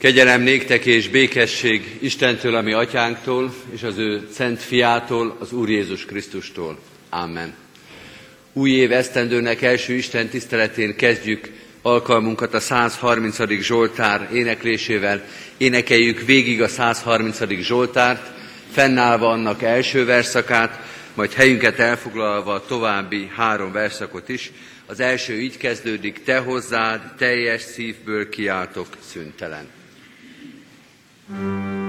Kegyelem néktek és békesség Istentől, ami atyánktól, és az ő szent fiától, az Úr Jézus Krisztustól. Amen. Új év esztendőnek első Isten tiszteletén kezdjük alkalmunkat a 130. Zsoltár éneklésével. Énekeljük végig a 130. Zsoltárt, fennállva annak első verszakát, majd helyünket elfoglalva további három verszakot is. Az első így kezdődik, te hozzád teljes szívből kiáltok szüntelen. Música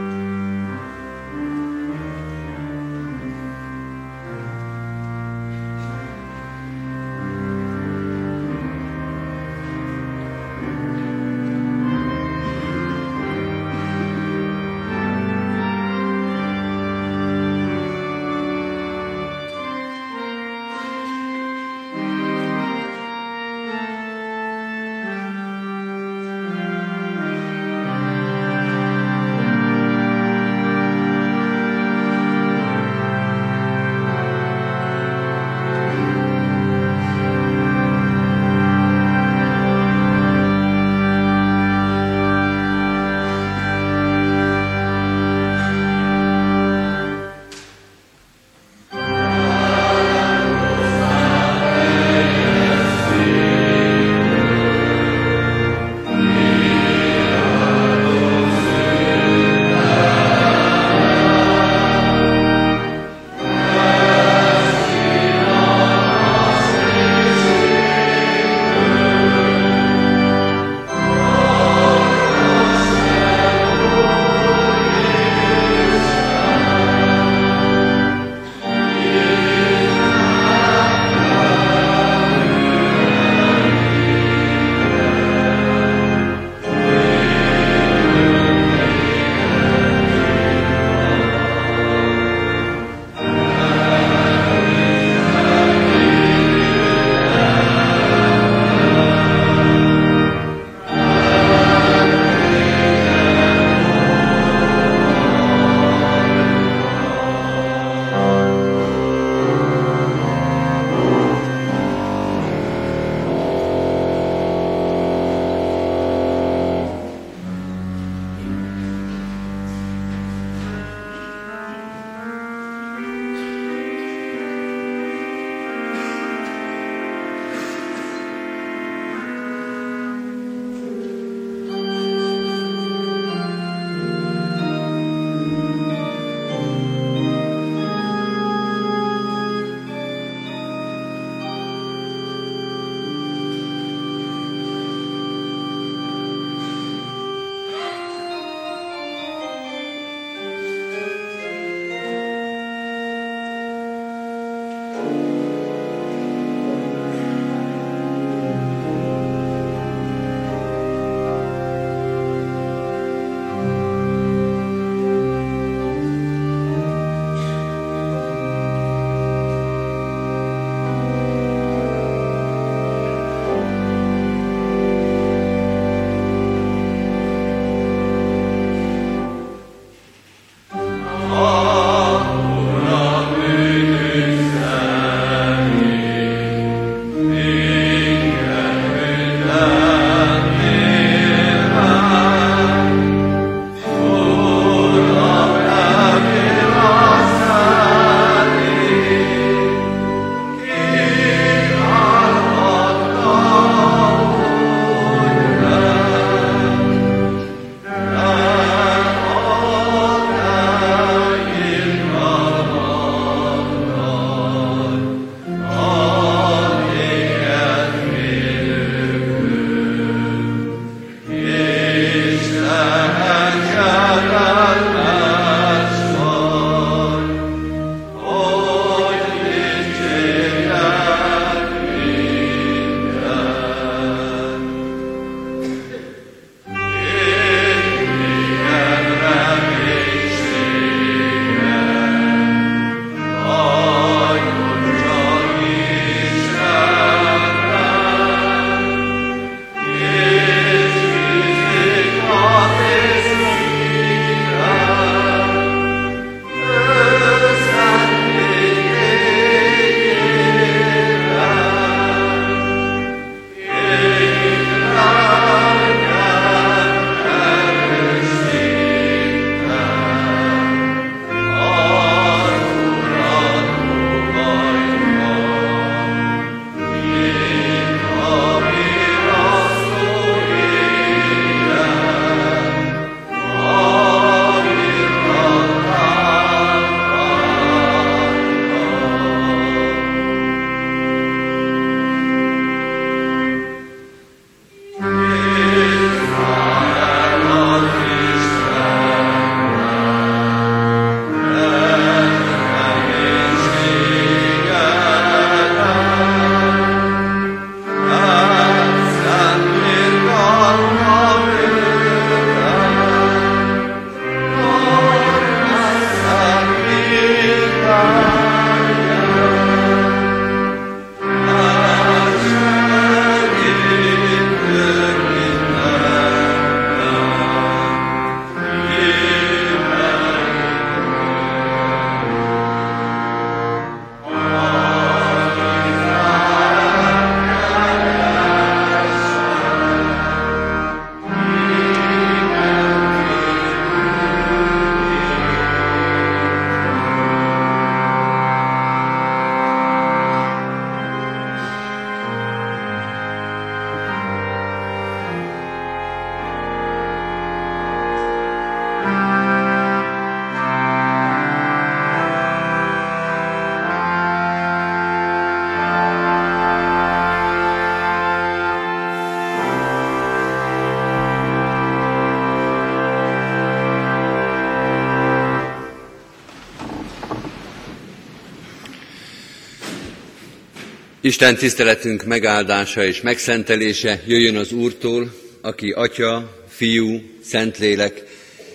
Isten tiszteletünk megáldása és megszentelése jöjjön az Úrtól, aki Atya, Fiú, Szentlélek,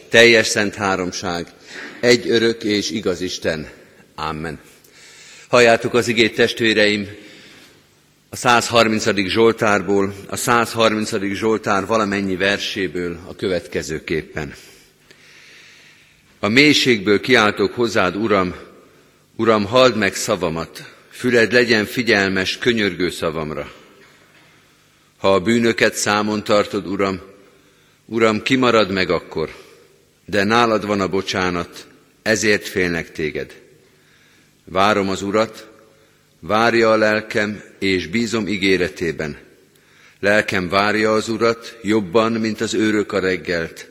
teljes szent háromság, egy örök és igaz Isten. Amen. Halljátok az igét testvéreim, a 130. Zsoltárból, a 130. Zsoltár valamennyi verséből a következőképpen. A mélységből kiáltok hozzád, Uram, Uram, halld meg szavamat, füled legyen figyelmes, könyörgő szavamra. Ha a bűnöket számon tartod, Uram, Uram, kimarad meg akkor, de nálad van a bocsánat, ezért félnek téged. Várom az Urat, várja a lelkem, és bízom ígéretében. Lelkem várja az Urat jobban, mint az őrök a reggelt,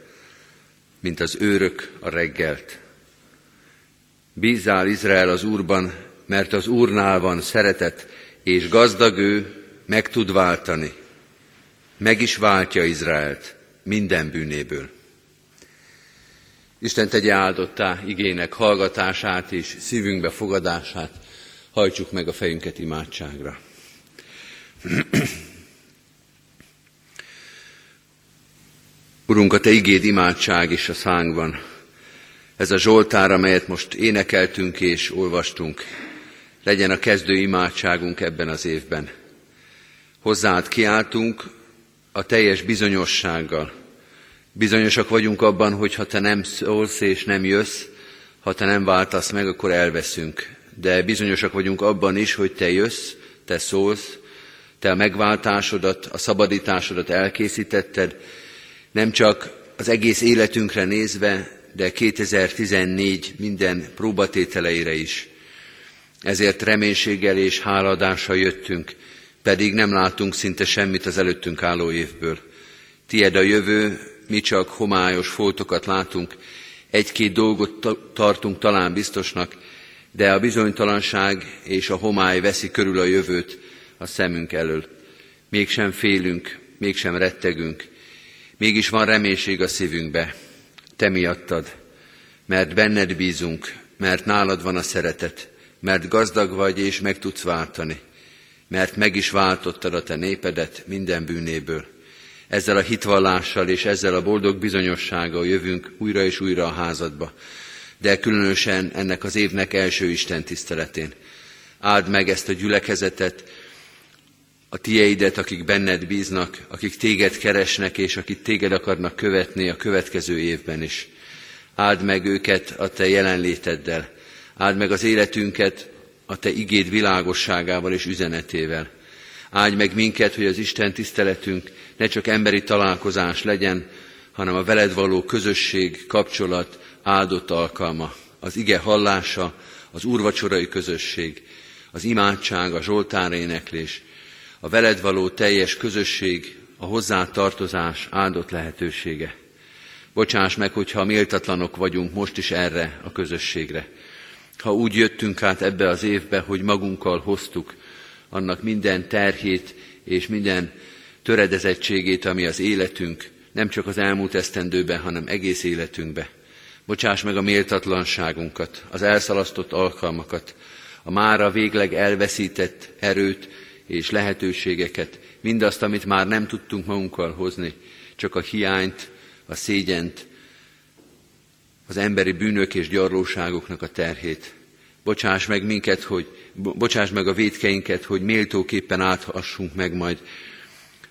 mint az őrök a reggelt. Bízál Izrael az Úrban, mert az Úrnál van szeretet, és gazdag ő meg tud váltani. Meg is váltja Izraelt minden bűnéből. Isten tegye áldottá igének hallgatását és szívünkbe fogadását, hajtsuk meg a fejünket imádságra. Urunk, a Te igéd imádság is a szánkban. Ez a Zsoltár, amelyet most énekeltünk és olvastunk, legyen a kezdő imádságunk ebben az évben. Hozzád kiáltunk a teljes bizonyossággal. Bizonyosak vagyunk abban, hogy ha te nem szólsz és nem jössz, ha te nem váltasz meg, akkor elveszünk. De bizonyosak vagyunk abban is, hogy te jössz, te szólsz, te a megváltásodat, a szabadításodat elkészítetted, nem csak az egész életünkre nézve, de 2014 minden próbatételeire is. Ezért reménységgel és háladással jöttünk, pedig nem látunk szinte semmit az előttünk álló évből. Tied a jövő, mi csak homályos foltokat látunk, egy-két dolgot tartunk talán biztosnak, de a bizonytalanság és a homály veszi körül a jövőt a szemünk elől. Mégsem félünk, mégsem rettegünk, mégis van reménység a szívünkbe, te miattad, mert benned bízunk, mert nálad van a szeretet, mert gazdag vagy és meg tudsz váltani, mert meg is váltottad a te népedet minden bűnéből. Ezzel a hitvallással és ezzel a boldog bizonyossággal jövünk újra és újra a házadba, de különösen ennek az évnek első Isten tiszteletén. Áld meg ezt a gyülekezetet, a tieidet, akik benned bíznak, akik téged keresnek, és akik téged akarnak követni a következő évben is. Áld meg őket a te jelenléteddel, áld meg az életünket a te igéd világosságával és üzenetével. Áldj meg minket, hogy az Isten tiszteletünk ne csak emberi találkozás legyen, hanem a veled való közösség, kapcsolat áldott alkalma, az ige hallása, az úrvacsorai közösség, az imádság, a zsoltár éneklés, a veled való teljes közösség, a hozzátartozás áldott lehetősége. Bocsáss meg, hogyha méltatlanok vagyunk most is erre a közösségre. Ha úgy jöttünk át ebbe az évbe, hogy magunkkal hoztuk annak minden terhét és minden töredezettségét, ami az életünk, nem csak az elmúlt esztendőben, hanem egész életünkbe. Bocsáss meg a méltatlanságunkat, az elszalasztott alkalmakat, a mára végleg elveszített erőt és lehetőségeket, mindazt, amit már nem tudtunk magunkkal hozni, csak a hiányt, a szégyent, az emberi bűnök és gyarlóságoknak a terhét. Bocsáss meg minket, hogy, bocsáss meg a védkeinket, hogy méltóképpen áthassunk meg majd,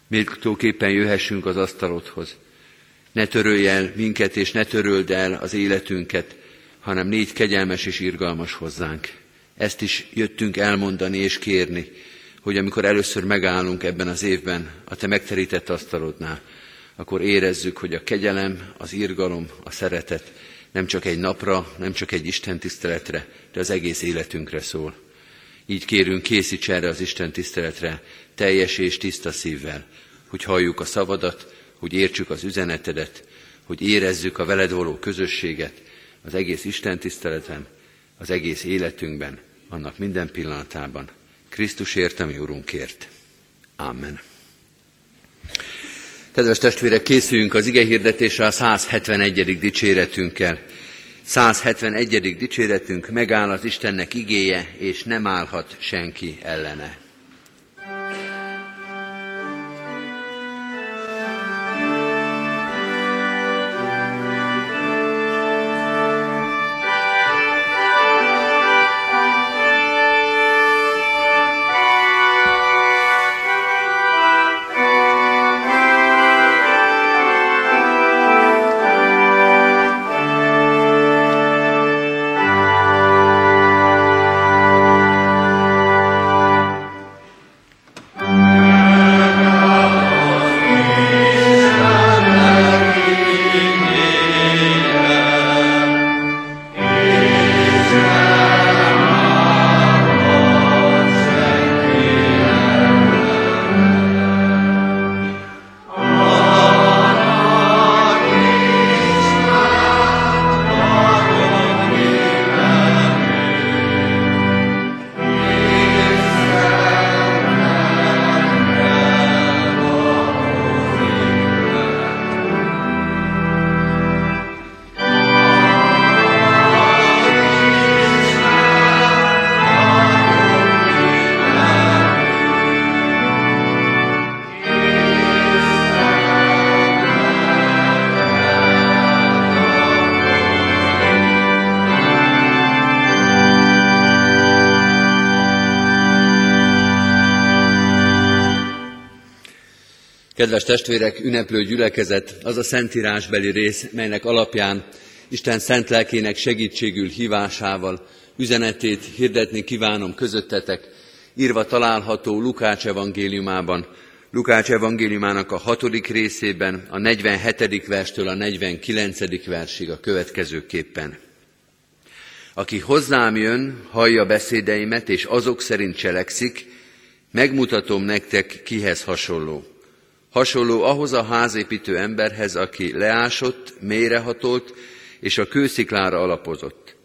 méltóképpen jöhessünk az asztalodhoz. Ne törölj el minket, és ne töröld el az életünket, hanem négy kegyelmes és irgalmas hozzánk. Ezt is jöttünk elmondani és kérni, hogy amikor először megállunk ebben az évben a te megterített asztalodnál, akkor érezzük, hogy a kegyelem, az irgalom, a szeretet nem csak egy napra, nem csak egy Isten tiszteletre, de az egész életünkre szól. Így kérünk, készíts erre az Isten tiszteletre teljes és tiszta szívvel, hogy halljuk a szavadat, hogy értsük az üzenetedet, hogy érezzük a veled való közösséget az egész Isten tiszteleten, az egész életünkben, annak minden pillanatában. Krisztusért, ami Urunkért. Amen. Kedves testvérek, készüljünk az ige hirdetésre a 171. dicséretünkkel. 171. dicséretünk megáll az Istennek igéje, és nem állhat senki ellene. Kedves testvérek, ünneplő gyülekezet, az a szentírásbeli rész, melynek alapján Isten szent lelkének segítségül hívásával üzenetét hirdetni kívánom közöttetek, írva található Lukács evangéliumában, Lukács evangéliumának a hatodik részében, a 47. verstől a 49. versig a következőképpen. Aki hozzám jön, hallja beszédeimet, és azok szerint cselekszik, megmutatom nektek, kihez hasonló. Hasonló ahhoz a házépítő emberhez, aki leásott, mélyrehatolt, és a kősziklára alapozott.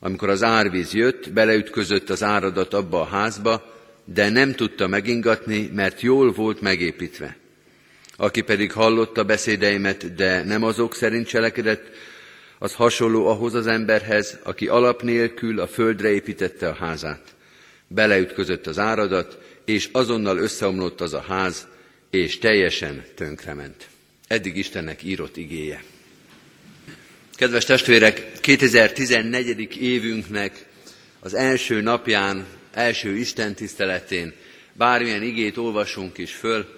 Amikor az árvíz jött, beleütközött az áradat abba a házba, de nem tudta megingatni, mert jól volt megépítve. Aki pedig hallotta beszédeimet, de nem azok szerint cselekedett, az hasonló ahhoz az emberhez, aki alap nélkül a földre építette a házát. Beleütközött az áradat, és azonnal összeomlott az a ház, és teljesen tönkrement. Eddig Istennek írott igéje. Kedves testvérek, 2014. évünknek az első napján, első Isten tiszteletén, bármilyen igét olvasunk is föl,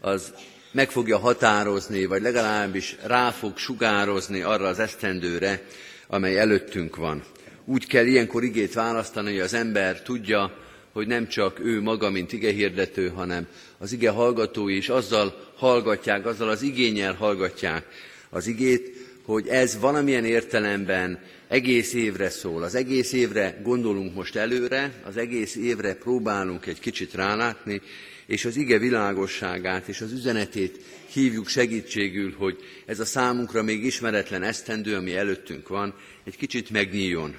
az meg fogja határozni, vagy legalábbis rá fog sugározni arra az esztendőre, amely előttünk van. Úgy kell ilyenkor igét választani, hogy az ember tudja, hogy nem csak ő maga, mint igehirdető, hanem az ige hallgatói is azzal hallgatják, azzal az igényel hallgatják az igét, hogy ez valamilyen értelemben egész évre szól. Az egész évre gondolunk most előre, az egész évre próbálunk egy kicsit rálátni, és az ige világosságát és az üzenetét hívjuk segítségül, hogy ez a számunkra még ismeretlen esztendő, ami előttünk van, egy kicsit megnyíljon.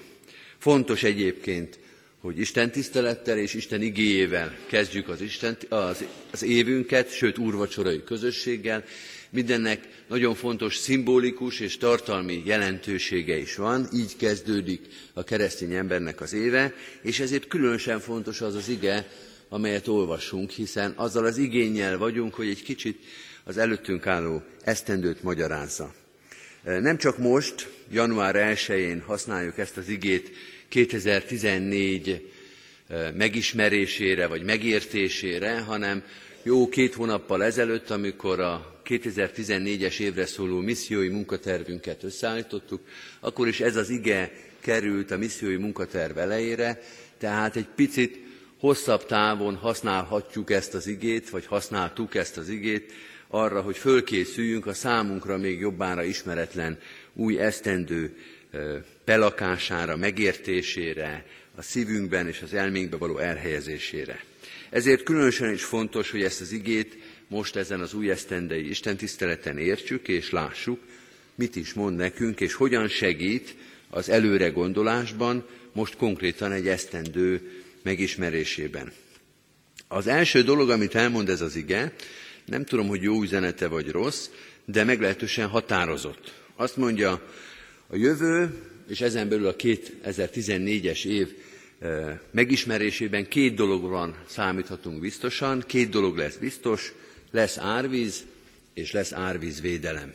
Fontos egyébként, hogy Isten tisztelettel és Isten igéjével kezdjük az, Isten, az, az évünket, sőt úrvacsorai közösséggel. Mindennek nagyon fontos szimbolikus és tartalmi jelentősége is van, így kezdődik a keresztény embernek az éve, és ezért különösen fontos az az ige, amelyet olvasunk, hiszen azzal az igényel vagyunk, hogy egy kicsit az előttünk álló esztendőt magyarázza. Nem csak most, január 1-én használjuk ezt az igét 2014 megismerésére vagy megértésére, hanem jó két hónappal ezelőtt, amikor a 2014-es évre szóló missziói munkatervünket összeállítottuk, akkor is ez az ige került a missziói munkaterv elejére, tehát egy picit hosszabb távon használhatjuk ezt az igét, vagy használtuk ezt az igét arra, hogy fölkészüljünk a számunkra még jobbára ismeretlen új esztendő belakására, megértésére, a szívünkben és az elménkbe való elhelyezésére. Ezért különösen is fontos, hogy ezt az igét most ezen az új esztendei Isten tiszteleten értsük és lássuk, mit is mond nekünk, és hogyan segít az előre gondolásban, most konkrétan egy esztendő megismerésében. Az első dolog, amit elmond ez az ige, nem tudom, hogy jó üzenete vagy rossz, de meglehetősen határozott. Azt mondja, a jövő, és ezen belül a 2014-es év megismerésében két dologra számíthatunk biztosan, két dolog lesz biztos, lesz árvíz, és lesz árvízvédelem.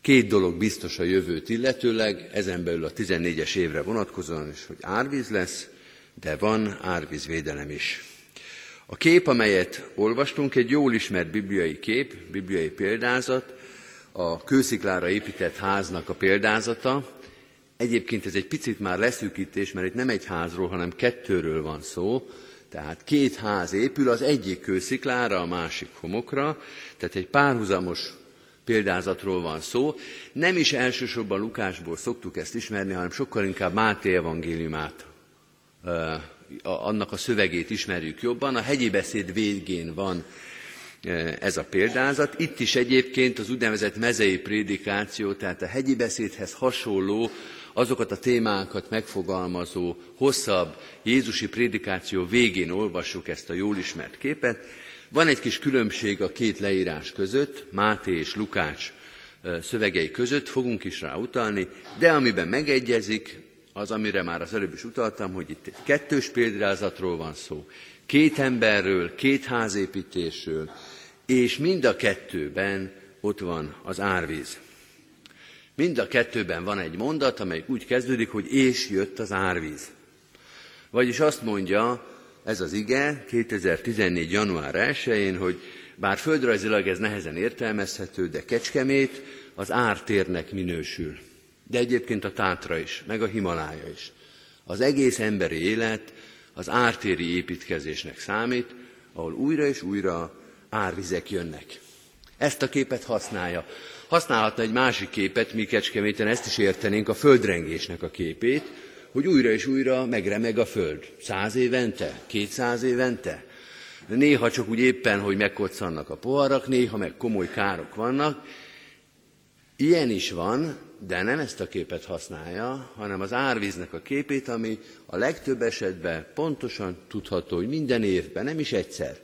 Két dolog biztos a jövőt illetőleg, ezen belül a 14-es évre vonatkozóan is, hogy árvíz lesz, de van árvízvédelem is. A kép, amelyet olvastunk, egy jól ismert bibliai kép, bibliai példázat, a kősziklára épített háznak a példázata. Egyébként ez egy picit már leszűkítés, mert itt nem egy házról, hanem kettőről van szó. Tehát két ház épül, az egyik kősziklára, a másik homokra, tehát egy párhuzamos példázatról van szó. Nem is elsősorban Lukásból szoktuk ezt ismerni, hanem sokkal inkább Máté evangéliumát, annak a szövegét ismerjük jobban. A hegyi beszéd végén van ez a példázat. Itt is egyébként az úgynevezett mezei prédikáció, tehát a hegyi beszédhez hasonló, azokat a témákat megfogalmazó, hosszabb Jézusi prédikáció végén olvassuk ezt a jól ismert képet. Van egy kis különbség a két leírás között, Máté és Lukács szövegei között, fogunk is rá utalni, de amiben megegyezik, az, amire már az előbb is utaltam, hogy itt egy kettős példázatról van szó, két emberről, két házépítésről, és mind a kettőben ott van az árvíz. Mind a kettőben van egy mondat, amely úgy kezdődik, hogy és jött az árvíz. Vagyis azt mondja ez az ige 2014. január 1-én, hogy Bár földrajzilag ez nehezen értelmezhető, de Kecskemét az ártérnek minősül. De egyébként a Tátra is, meg a Himalája is. Az egész emberi élet az ártéri építkezésnek számít, ahol újra és újra árvizek jönnek. Ezt a képet használja. Használhatna egy másik képet, mi Kecskeméten ezt is értenénk, a földrengésnek a képét, hogy újra és újra megremeg a föld. Száz évente? Kétszáz évente? Néha csak úgy éppen, hogy megkoccannak a poharak, néha meg komoly károk vannak. Ilyen is van, de nem ezt a képet használja, hanem az árvíznek a képét, ami a legtöbb esetben pontosan tudható, hogy minden évben, nem is egyszer.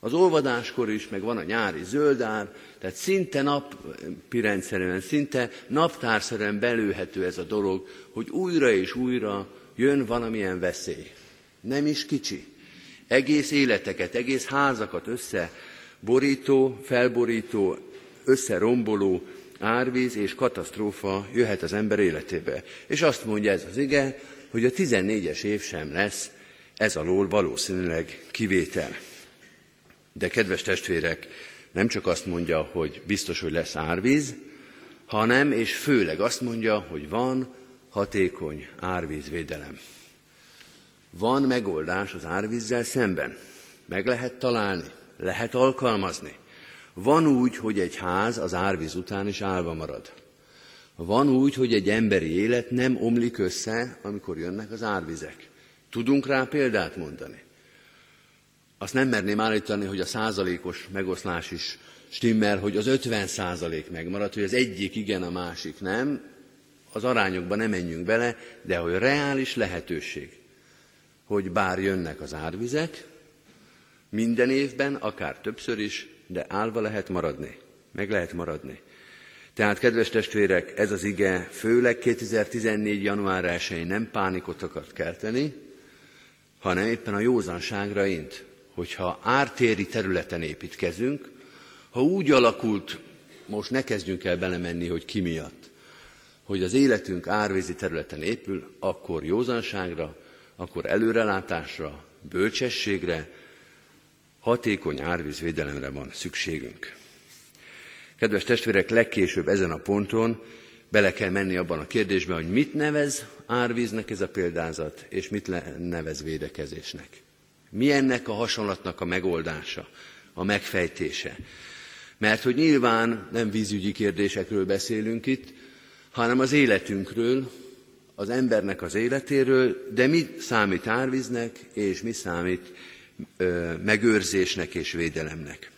Az olvadáskor is, meg van a nyári zöldár, tehát szinte napi rendszerűen, szinte naptárszerűen belőhető ez a dolog, hogy újra és újra jön valamilyen veszély. Nem is kicsi. Egész életeket, egész házakat összeborító, felborító, összeromboló árvíz és katasztrófa jöhet az ember életébe. És azt mondja ez az ige, hogy a 14-es év sem lesz ez alól valószínűleg kivétel. De kedves testvérek, nem csak azt mondja, hogy biztos, hogy lesz árvíz, hanem és főleg azt mondja, hogy van hatékony árvízvédelem. Van megoldás az árvízzel szemben. Meg lehet találni, lehet alkalmazni. Van úgy, hogy egy ház az árvíz után is állva marad. Van úgy, hogy egy emberi élet nem omlik össze, amikor jönnek az árvizek. Tudunk rá példát mondani. Azt nem merném állítani, hogy a százalékos megoszlás is stimmel, hogy az 50 százalék megmarad, hogy az egyik igen, a másik nem. Az arányokba nem menjünk bele, de hogy reális lehetőség, hogy bár jönnek az árvizek, minden évben, akár többször is, de állva lehet maradni. Meg lehet maradni. Tehát, kedves testvérek, ez az ige főleg 2014. január 1-én nem pánikot akart kelteni, hanem éppen a józanságra int, hogyha ártéri területen építkezünk, ha úgy alakult, most ne kezdjünk el belemenni, hogy ki miatt, hogy az életünk árvízi területen épül, akkor józanságra, akkor előrelátásra, bölcsességre, hatékony árvízvédelemre van szükségünk. Kedves testvérek, legkésőbb ezen a ponton bele kell menni abban a kérdésben, hogy mit nevez árvíznek ez a példázat, és mit nevez védekezésnek. Mi ennek a hasonlatnak a megoldása, a megfejtése? Mert hogy nyilván nem vízügyi kérdésekről beszélünk itt, hanem az életünkről, az embernek az életéről, de mi számít árvíznek, és mi számít ö, megőrzésnek és védelemnek.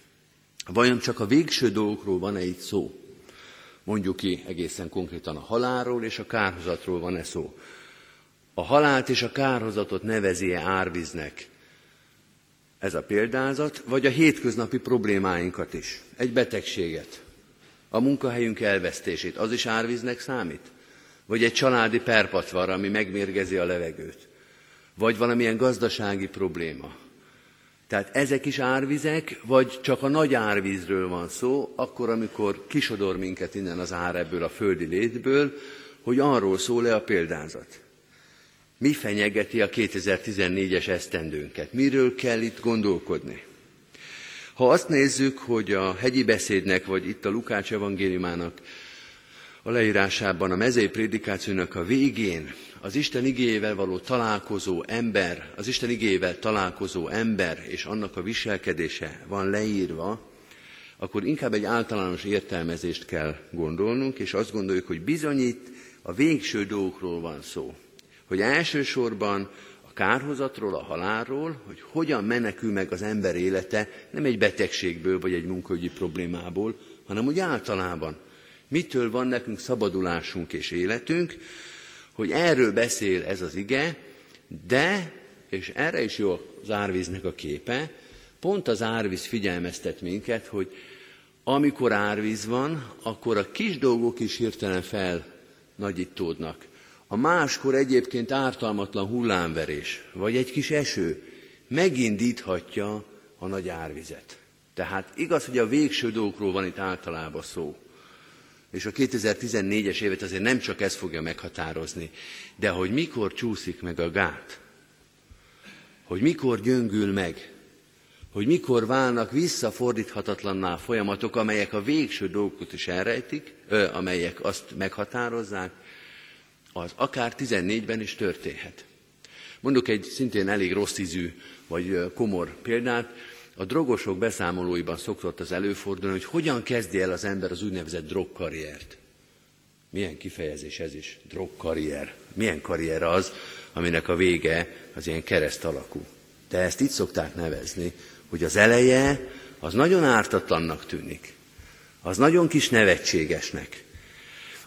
Vajon csak a végső dolgokról van-e itt szó? Mondjuk ki egészen konkrétan a halálról és a kárhozatról van-e szó? A halált és a kárhozatot nevezi-e árvíznek ez a példázat, vagy a hétköznapi problémáinkat is, egy betegséget, a munkahelyünk elvesztését, az is árvíznek számít? Vagy egy családi perpatvar, ami megmérgezi a levegőt? Vagy valamilyen gazdasági probléma? Tehát ezek is árvizek, vagy csak a nagy árvízről van szó, akkor, amikor kisodor minket innen az ár ebből a földi létből, hogy arról szól-e a példázat. Mi fenyegeti a 2014-es esztendőnket? Miről kell itt gondolkodni? Ha azt nézzük, hogy a hegyi beszédnek, vagy itt a Lukács evangéliumának a leírásában, a mezei prédikációnak a végén az Isten igéjével való találkozó ember, az Isten igéjével találkozó ember és annak a viselkedése van leírva, akkor inkább egy általános értelmezést kell gondolnunk, és azt gondoljuk, hogy bizonyít a végső dolgokról van szó hogy elsősorban a kárhozatról, a halálról, hogy hogyan menekül meg az ember élete, nem egy betegségből vagy egy munkaügyi problémából, hanem úgy általában. Mitől van nekünk szabadulásunk és életünk, hogy erről beszél ez az ige, de, és erre is jó az árvíznek a képe, pont az árvíz figyelmeztet minket, hogy amikor árvíz van, akkor a kis dolgok is hirtelen felnagyítódnak. A máskor egyébként ártalmatlan hullámverés, vagy egy kis eső megindíthatja a nagy árvizet. Tehát igaz, hogy a végső dolgokról van itt általában szó. És a 2014-es évet azért nem csak ez fogja meghatározni, de hogy mikor csúszik meg a gát, hogy mikor gyöngül meg, hogy mikor válnak visszafordíthatatlanná folyamatok, amelyek a végső dolgokat is elrejtik, ö, amelyek azt meghatározzák, az akár 14-ben is történhet. Mondok egy szintén elég rossz ízű vagy komor példát. A drogosok beszámolóiban szokott az előfordulni, hogy hogyan kezdi el az ember az úgynevezett drogkarriert. Milyen kifejezés ez is, drogkarrier. Milyen karrier az, aminek a vége az ilyen kereszt alakú. De ezt így szokták nevezni, hogy az eleje az nagyon ártatlannak tűnik. Az nagyon kis nevetségesnek.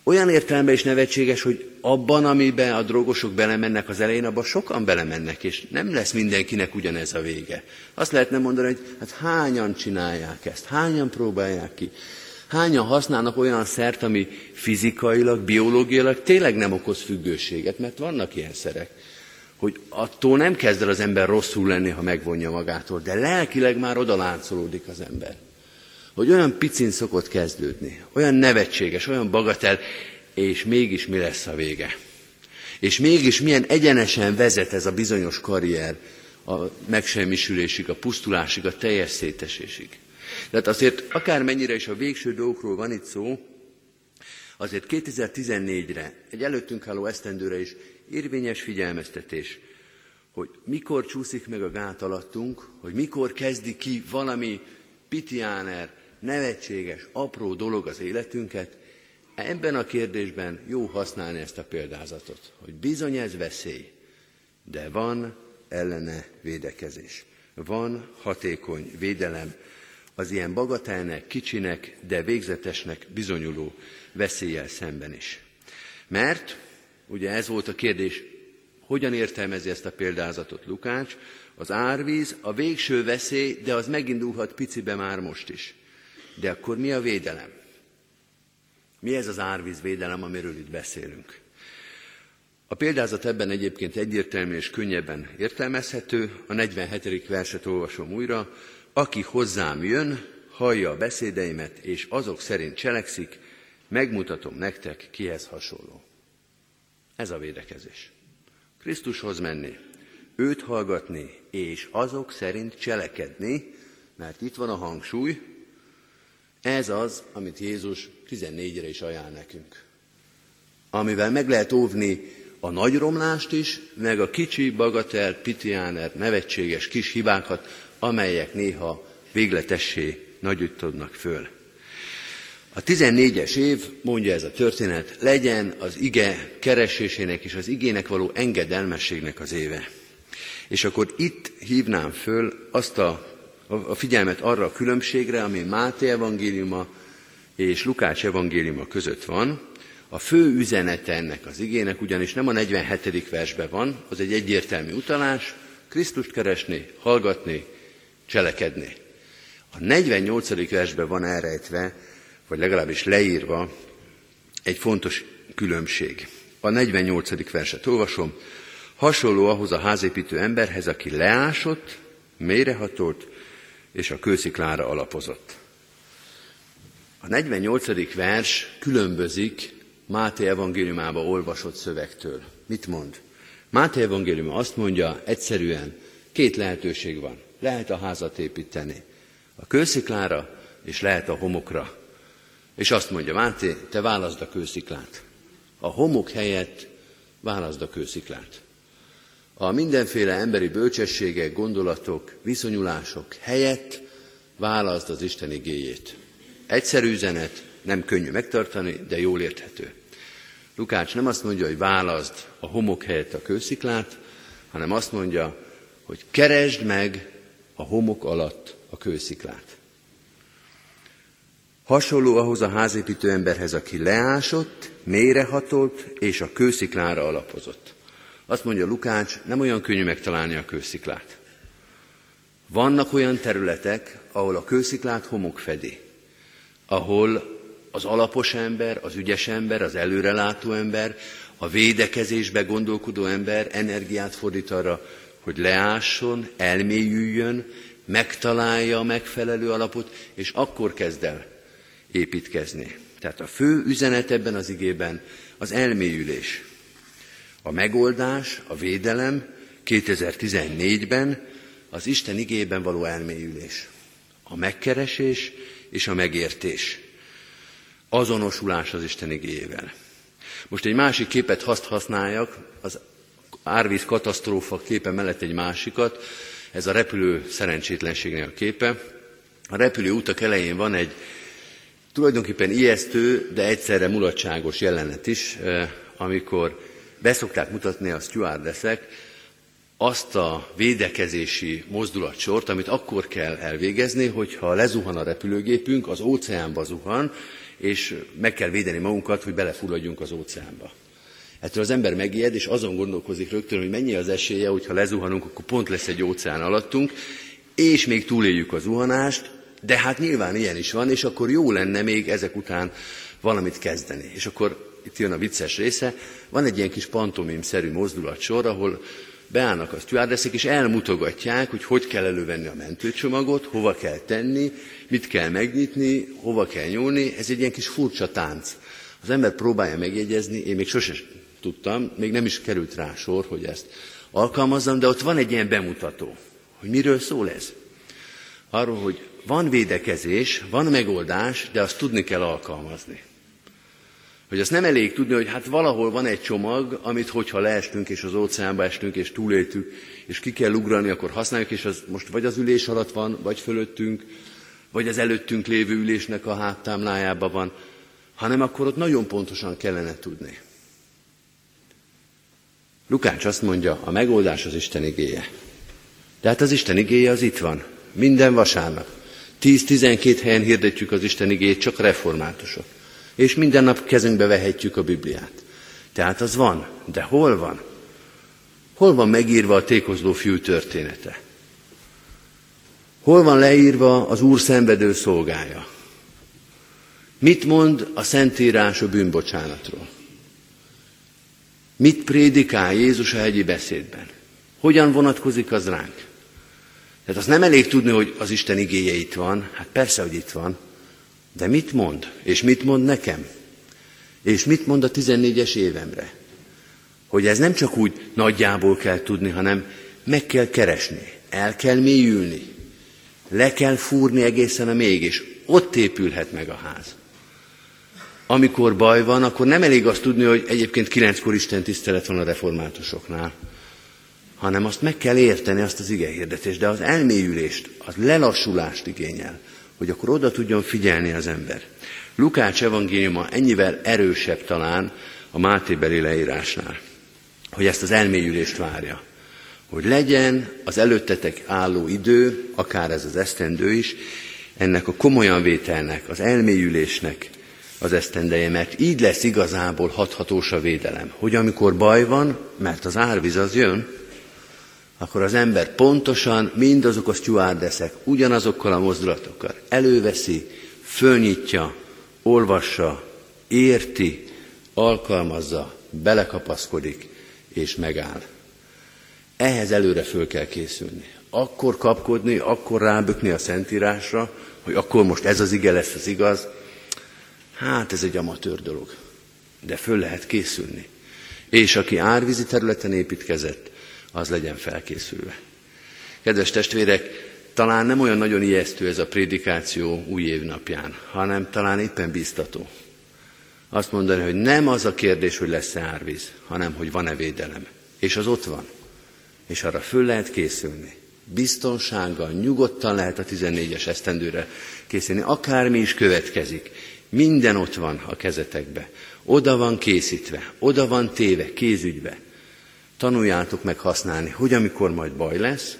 Olyan értelemben is nevetséges, hogy abban, amiben a drogosok belemennek az elején, abban sokan belemennek, és nem lesz mindenkinek ugyanez a vége. Azt lehetne mondani, hogy hát hányan csinálják ezt, hányan próbálják ki, hányan használnak olyan szert, ami fizikailag, biológiailag tényleg nem okoz függőséget, mert vannak ilyen szerek hogy attól nem kezd el az ember rosszul lenni, ha megvonja magától, de lelkileg már oda láncolódik az ember. Hogy olyan picin szokott kezdődni, olyan nevetséges, olyan bagatel, és mégis mi lesz a vége. És mégis milyen egyenesen vezet ez a bizonyos karrier a megsemmisülésig, a pusztulásig, a teljes szétesésig. Tehát azért akármennyire is a végső dolgokról van itt szó, azért 2014-re, egy előttünk álló esztendőre is érvényes figyelmeztetés, hogy mikor csúszik meg a gát alattunk, hogy mikor kezdi ki valami pitiáner, nevetséges, apró dolog az életünket, ebben a kérdésben jó használni ezt a példázatot, hogy bizony ez veszély, de van ellene védekezés. Van hatékony védelem az ilyen bagatelnek, kicsinek, de végzetesnek bizonyuló veszéllyel szemben is. Mert Ugye ez volt a kérdés, hogyan értelmezi ezt a példázatot Lukács? Az árvíz, a végső veszély, de az megindulhat picibe már most is. De akkor mi a védelem? Mi ez az árvíz védelem, amiről itt beszélünk? A példázat ebben egyébként egyértelmű és könnyebben értelmezhető. A 47. verset olvasom újra. Aki hozzám jön, hallja a beszédeimet, és azok szerint cselekszik, megmutatom nektek, kihez hasonló. Ez a védekezés. Krisztushoz menni, őt hallgatni, és azok szerint cselekedni, mert itt van a hangsúly, ez az, amit Jézus 14-re is ajánl nekünk. Amivel meg lehet óvni a nagy romlást is, meg a kicsi, bagatel, pitiáner, nevetséges kis hibákat, amelyek néha végletessé nagyüttodnak föl. A 14-es év, mondja ez a történet, legyen az ige keresésének és az igének való engedelmességnek az éve. És akkor itt hívnám föl azt a, a figyelmet arra a különbségre, ami Máté evangéliuma és Lukács evangéliuma között van. A fő üzenete ennek az igének ugyanis nem a 47. versben van, az egy egyértelmű utalás, Krisztust keresni, hallgatni, cselekedni. A 48. versben van elrejtve vagy legalábbis leírva egy fontos különbség. A 48. verset olvasom. Hasonló ahhoz a házépítő emberhez, aki leásott, mélyrehatolt, és a kősziklára alapozott. A 48. vers különbözik Máté evangéliumába olvasott szövegtől. Mit mond? Máté evangélium azt mondja, egyszerűen két lehetőség van. Lehet a házat építeni. A kősziklára, és lehet a homokra. És azt mondja, Máté, te válaszd a kősziklát. A homok helyett válaszd a kősziklát. A mindenféle emberi bölcsességek, gondolatok, viszonyulások helyett válaszd az Isten igéjét. Egyszerű üzenet, nem könnyű megtartani, de jól érthető. Lukács nem azt mondja, hogy válaszd a homok helyett a kősziklát, hanem azt mondja, hogy keresd meg a homok alatt a kősziklát. Hasonló ahhoz a házépítő emberhez, aki leásott, mélyrehatolt és a kősziklára alapozott. Azt mondja Lukács, nem olyan könnyű megtalálni a kősziklát. Vannak olyan területek, ahol a kősziklát homok fedi, ahol az alapos ember, az ügyes ember, az előrelátó ember, a védekezésbe gondolkodó ember energiát fordít arra, hogy leásson, elmélyüljön, megtalálja a megfelelő alapot, és akkor kezd el építkezni. Tehát a fő üzenet ebben az igében az elmélyülés. A megoldás, a védelem 2014-ben az Isten igében való elmélyülés, a megkeresés és a megértés, azonosulás az Isten igéjével. Most egy másik képet hast használjak, az árvíz katasztrófa képe mellett egy másikat, ez a repülő szerencsétlenségnek a képe. A repülő utak elején van egy tulajdonképpen ijesztő, de egyszerre mulatságos jelenet is, eh, amikor beszokták mutatni a stewardessek azt a védekezési mozdulatsort, amit akkor kell elvégezni, hogyha lezuhan a repülőgépünk, az óceánba zuhan, és meg kell védeni magunkat, hogy belefulladjunk az óceánba. Ettől az ember megijed, és azon gondolkozik rögtön, hogy mennyi az esélye, hogyha lezuhanunk, akkor pont lesz egy óceán alattunk, és még túléljük a zuhanást, de hát nyilván ilyen is van, és akkor jó lenne még ezek után valamit kezdeni. És akkor itt jön a vicces része, van egy ilyen kis pantomim-szerű mozdulatsor, ahol beállnak a stewardessek, és elmutogatják, hogy hogy kell elővenni a mentőcsomagot, hova kell tenni, mit kell megnyitni, hova kell nyúlni. Ez egy ilyen kis furcsa tánc. Az ember próbálja megjegyezni, én még sose tudtam, még nem is került rá sor, hogy ezt alkalmazzam, de ott van egy ilyen bemutató, hogy miről szól ez. Arról, hogy van védekezés, van megoldás, de azt tudni kell alkalmazni. Hogy azt nem elég tudni, hogy hát valahol van egy csomag, amit hogyha leestünk és az óceánba estünk és túléltük, és ki kell ugrani, akkor használjuk, és az most vagy az ülés alatt van, vagy fölöttünk, vagy az előttünk lévő ülésnek a háttámlájában van, hanem akkor ott nagyon pontosan kellene tudni. Lukács azt mondja, a megoldás az Isten igéje. De hát az Isten igéje az itt van, minden vasárnap. 10-12 helyen hirdetjük az Isten igéjét, csak reformátusok. És minden nap kezünkbe vehetjük a Bibliát. Tehát az van, de hol van? Hol van megírva a tékozló fiú története? Hol van leírva az Úr szenvedő szolgája? Mit mond a Szentírás a bűnbocsánatról? Mit prédikál Jézus a hegyi beszédben? Hogyan vonatkozik az ránk? Tehát az nem elég tudni, hogy az Isten igéje itt van, hát persze, hogy itt van, de mit mond? És mit mond nekem? És mit mond a 14-es évemre? Hogy ez nem csak úgy nagyjából kell tudni, hanem meg kell keresni, el kell mélyülni, le kell fúrni egészen a még, és ott épülhet meg a ház. Amikor baj van, akkor nem elég azt tudni, hogy egyébként kilenckor Isten tisztelet van a reformátusoknál, hanem azt meg kell érteni, azt az igehirdetést, de az elmélyülést, az lelassulást igényel, hogy akkor oda tudjon figyelni az ember. Lukács evangéliuma ennyivel erősebb talán a Mátébeli leírásnál, hogy ezt az elmélyülést várja. Hogy legyen az előttetek álló idő, akár ez az esztendő is, ennek a komolyan vételnek, az elmélyülésnek az esztendeje, mert így lesz igazából hathatós a védelem. Hogy amikor baj van, mert az árvíz az jön, akkor az ember pontosan mindazok a stewardeszek ugyanazokkal a mozdulatokkal előveszi, fölnyitja, olvassa, érti, alkalmazza, belekapaszkodik és megáll. Ehhez előre föl kell készülni. Akkor kapkodni, akkor rábökni a Szentírásra, hogy akkor most ez az ige lesz az igaz, hát ez egy amatőr dolog. De föl lehet készülni. És aki árvízi területen építkezett, az legyen felkészülve. Kedves testvérek, talán nem olyan nagyon ijesztő ez a prédikáció új év napján, hanem talán éppen biztató. Azt mondani, hogy nem az a kérdés, hogy lesz-e árvíz, hanem hogy van-e védelem. És az ott van. És arra föl lehet készülni. Biztonsággal, nyugodtan lehet a 14-es esztendőre készülni. Akármi is következik, minden ott van a kezetekbe. Oda van készítve, oda van téve, kézügybe tanuljátok meg használni, hogy amikor majd baj lesz,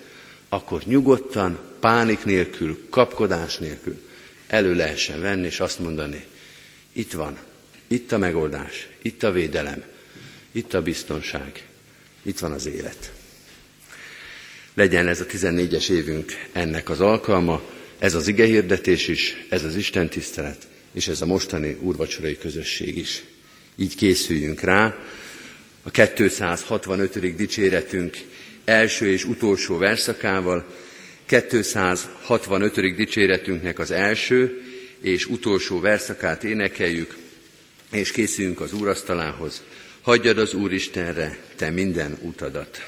akkor nyugodtan, pánik nélkül, kapkodás nélkül elő lehessen venni, és azt mondani, itt van, itt a megoldás, itt a védelem, itt a biztonság, itt van az élet. Legyen ez a 14-es évünk ennek az alkalma, ez az igehirdetés is, ez az Isten tisztelet, és ez a mostani úrvacsorai közösség is. Így készüljünk rá, a 265. dicséretünk első és utolsó verszakával, 265. dicséretünknek az első és utolsó verszakát énekeljük, és készüljünk az úrasztalához. Hagyjad az Úristenre te minden utadat.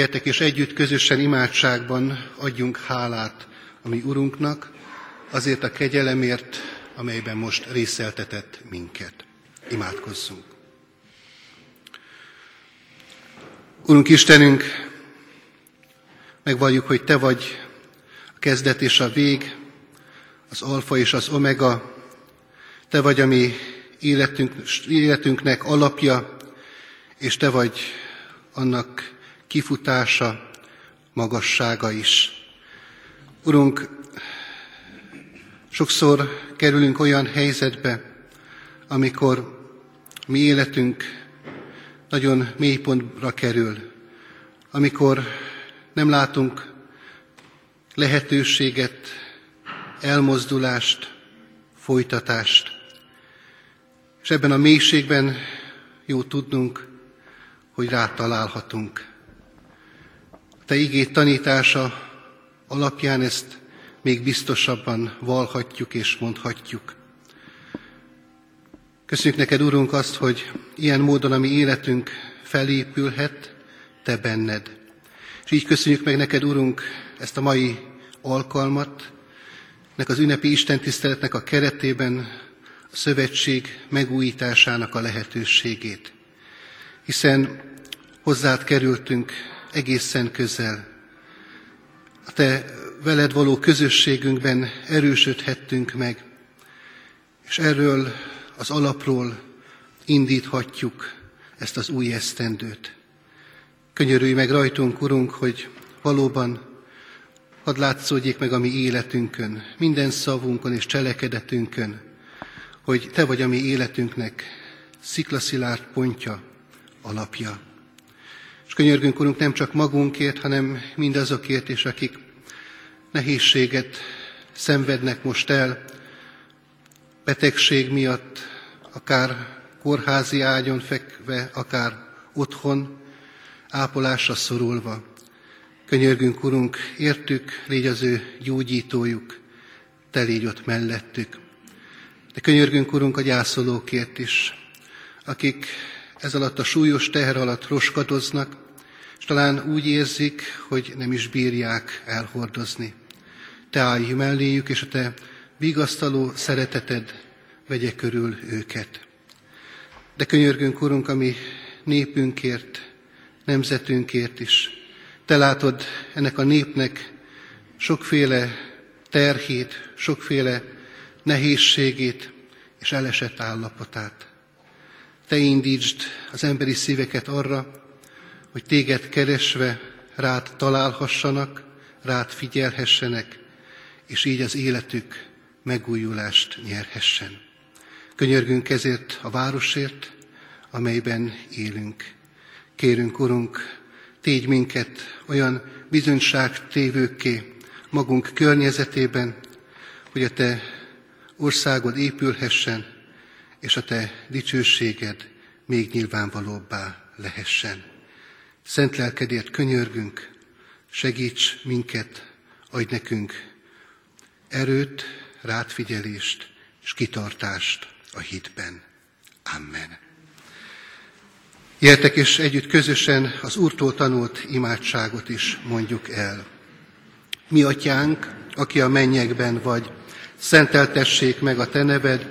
Gyertek és együtt közösen imádságban adjunk hálát a mi Urunknak, azért a kegyelemért, amelyben most részeltetett minket. Imádkozzunk. Urunk Istenünk, megvalljuk, hogy Te vagy a kezdet és a vég, az alfa és az omega, Te vagy a mi életünk, életünknek alapja, és Te vagy annak kifutása, magassága is. Urunk, sokszor kerülünk olyan helyzetbe, amikor mi életünk nagyon mély pontra kerül, amikor nem látunk lehetőséget, elmozdulást, folytatást. És ebben a mélységben jó tudnunk, hogy rátalálhatunk. A Te igét tanítása alapján ezt még biztosabban valhatjuk és mondhatjuk. Köszönjük neked, Urunk, azt, hogy ilyen módon a mi életünk felépülhet, Te benned. És így köszönjük meg neked, Urunk, ezt a mai alkalmat, nek az ünnepi istentiszteletnek a keretében a szövetség megújításának a lehetőségét. Hiszen hozzád kerültünk egészen közel. A te veled való közösségünkben erősödhettünk meg, és erről az alapról indíthatjuk ezt az új esztendőt. Könyörülj meg rajtunk, Urunk, hogy valóban hadd látszódjék meg a mi életünkön, minden szavunkon és cselekedetünkön, hogy Te vagy a mi életünknek sziklaszilárd pontja, alapja. És könyörgünk, Urunk, nem csak magunkért, hanem mindazokért is, akik nehézséget szenvednek most el, betegség miatt, akár kórházi ágyon fekve, akár otthon, ápolásra szorulva. Könyörgünk, Urunk, értük, légy az ő gyógyítójuk, te légy ott mellettük. De könyörgünk, Urunk, a gyászolókért is, akik ez alatt a súlyos teher alatt roskadoznak, és talán úgy érzik, hogy nem is bírják elhordozni. Te állj melléjük, és a Te vigasztaló szereteted vegye körül őket. De könyörgünk, Urunk, ami népünkért, nemzetünkért is. Te látod ennek a népnek sokféle terhét, sokféle nehézségét és elesett állapotát. Te indítsd az emberi szíveket arra, hogy téged keresve rád találhassanak, rád figyelhessenek, és így az életük megújulást nyerhessen. Könyörgünk ezért a városért, amelyben élünk. Kérünk, Urunk, tégy minket olyan bizonyságtévőkké magunk környezetében, hogy a Te országod épülhessen, és a Te dicsőséged még nyilvánvalóbbá lehessen. Szent lelkedért könyörgünk, segíts minket, adj nekünk erőt, rátfigyelést és kitartást a hitben. Amen. Jöttek és együtt közösen az Úrtól tanult imádságot is mondjuk el. Mi atyánk, aki a mennyekben vagy, szenteltessék meg a te neved,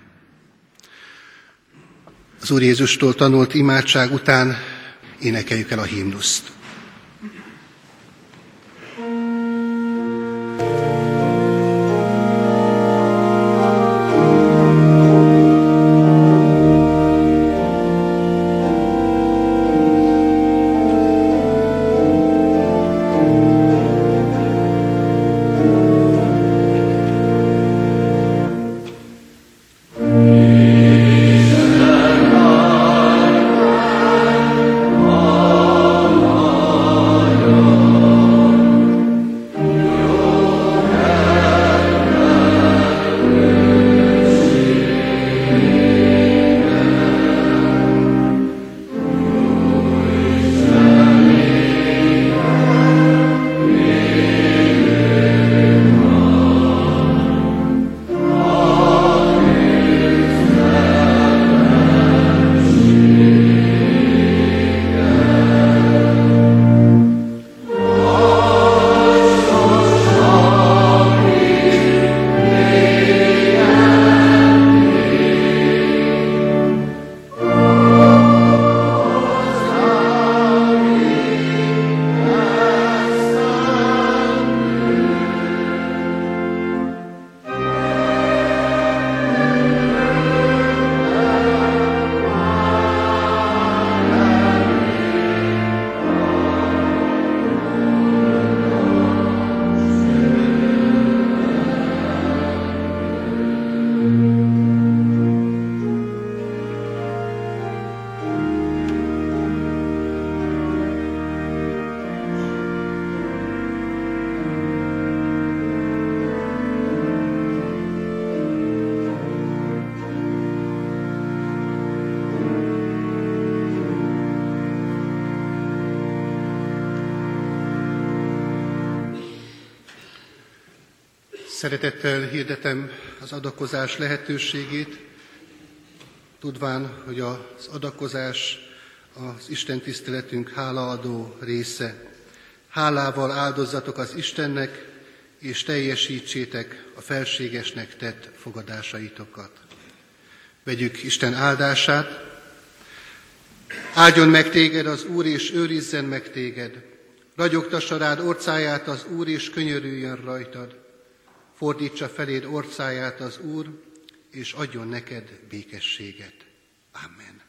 Az Úr Jézustól tanult imádság után énekeljük el a himnuszt. Szeretettel hirdetem az adakozás lehetőségét, tudván, hogy az adakozás az Isten tiszteletünk hálaadó része. Hálával áldozatok az Istennek, és teljesítsétek a felségesnek tett fogadásaitokat. Vegyük Isten áldását. Áldjon meg téged az Úr, és őrizzen meg téged. Ragyogtassa rád orcáját az Úr, és könyörüljön rajtad. Fordítsa feléd orcáját az Úr, és adjon neked békességet. Amen.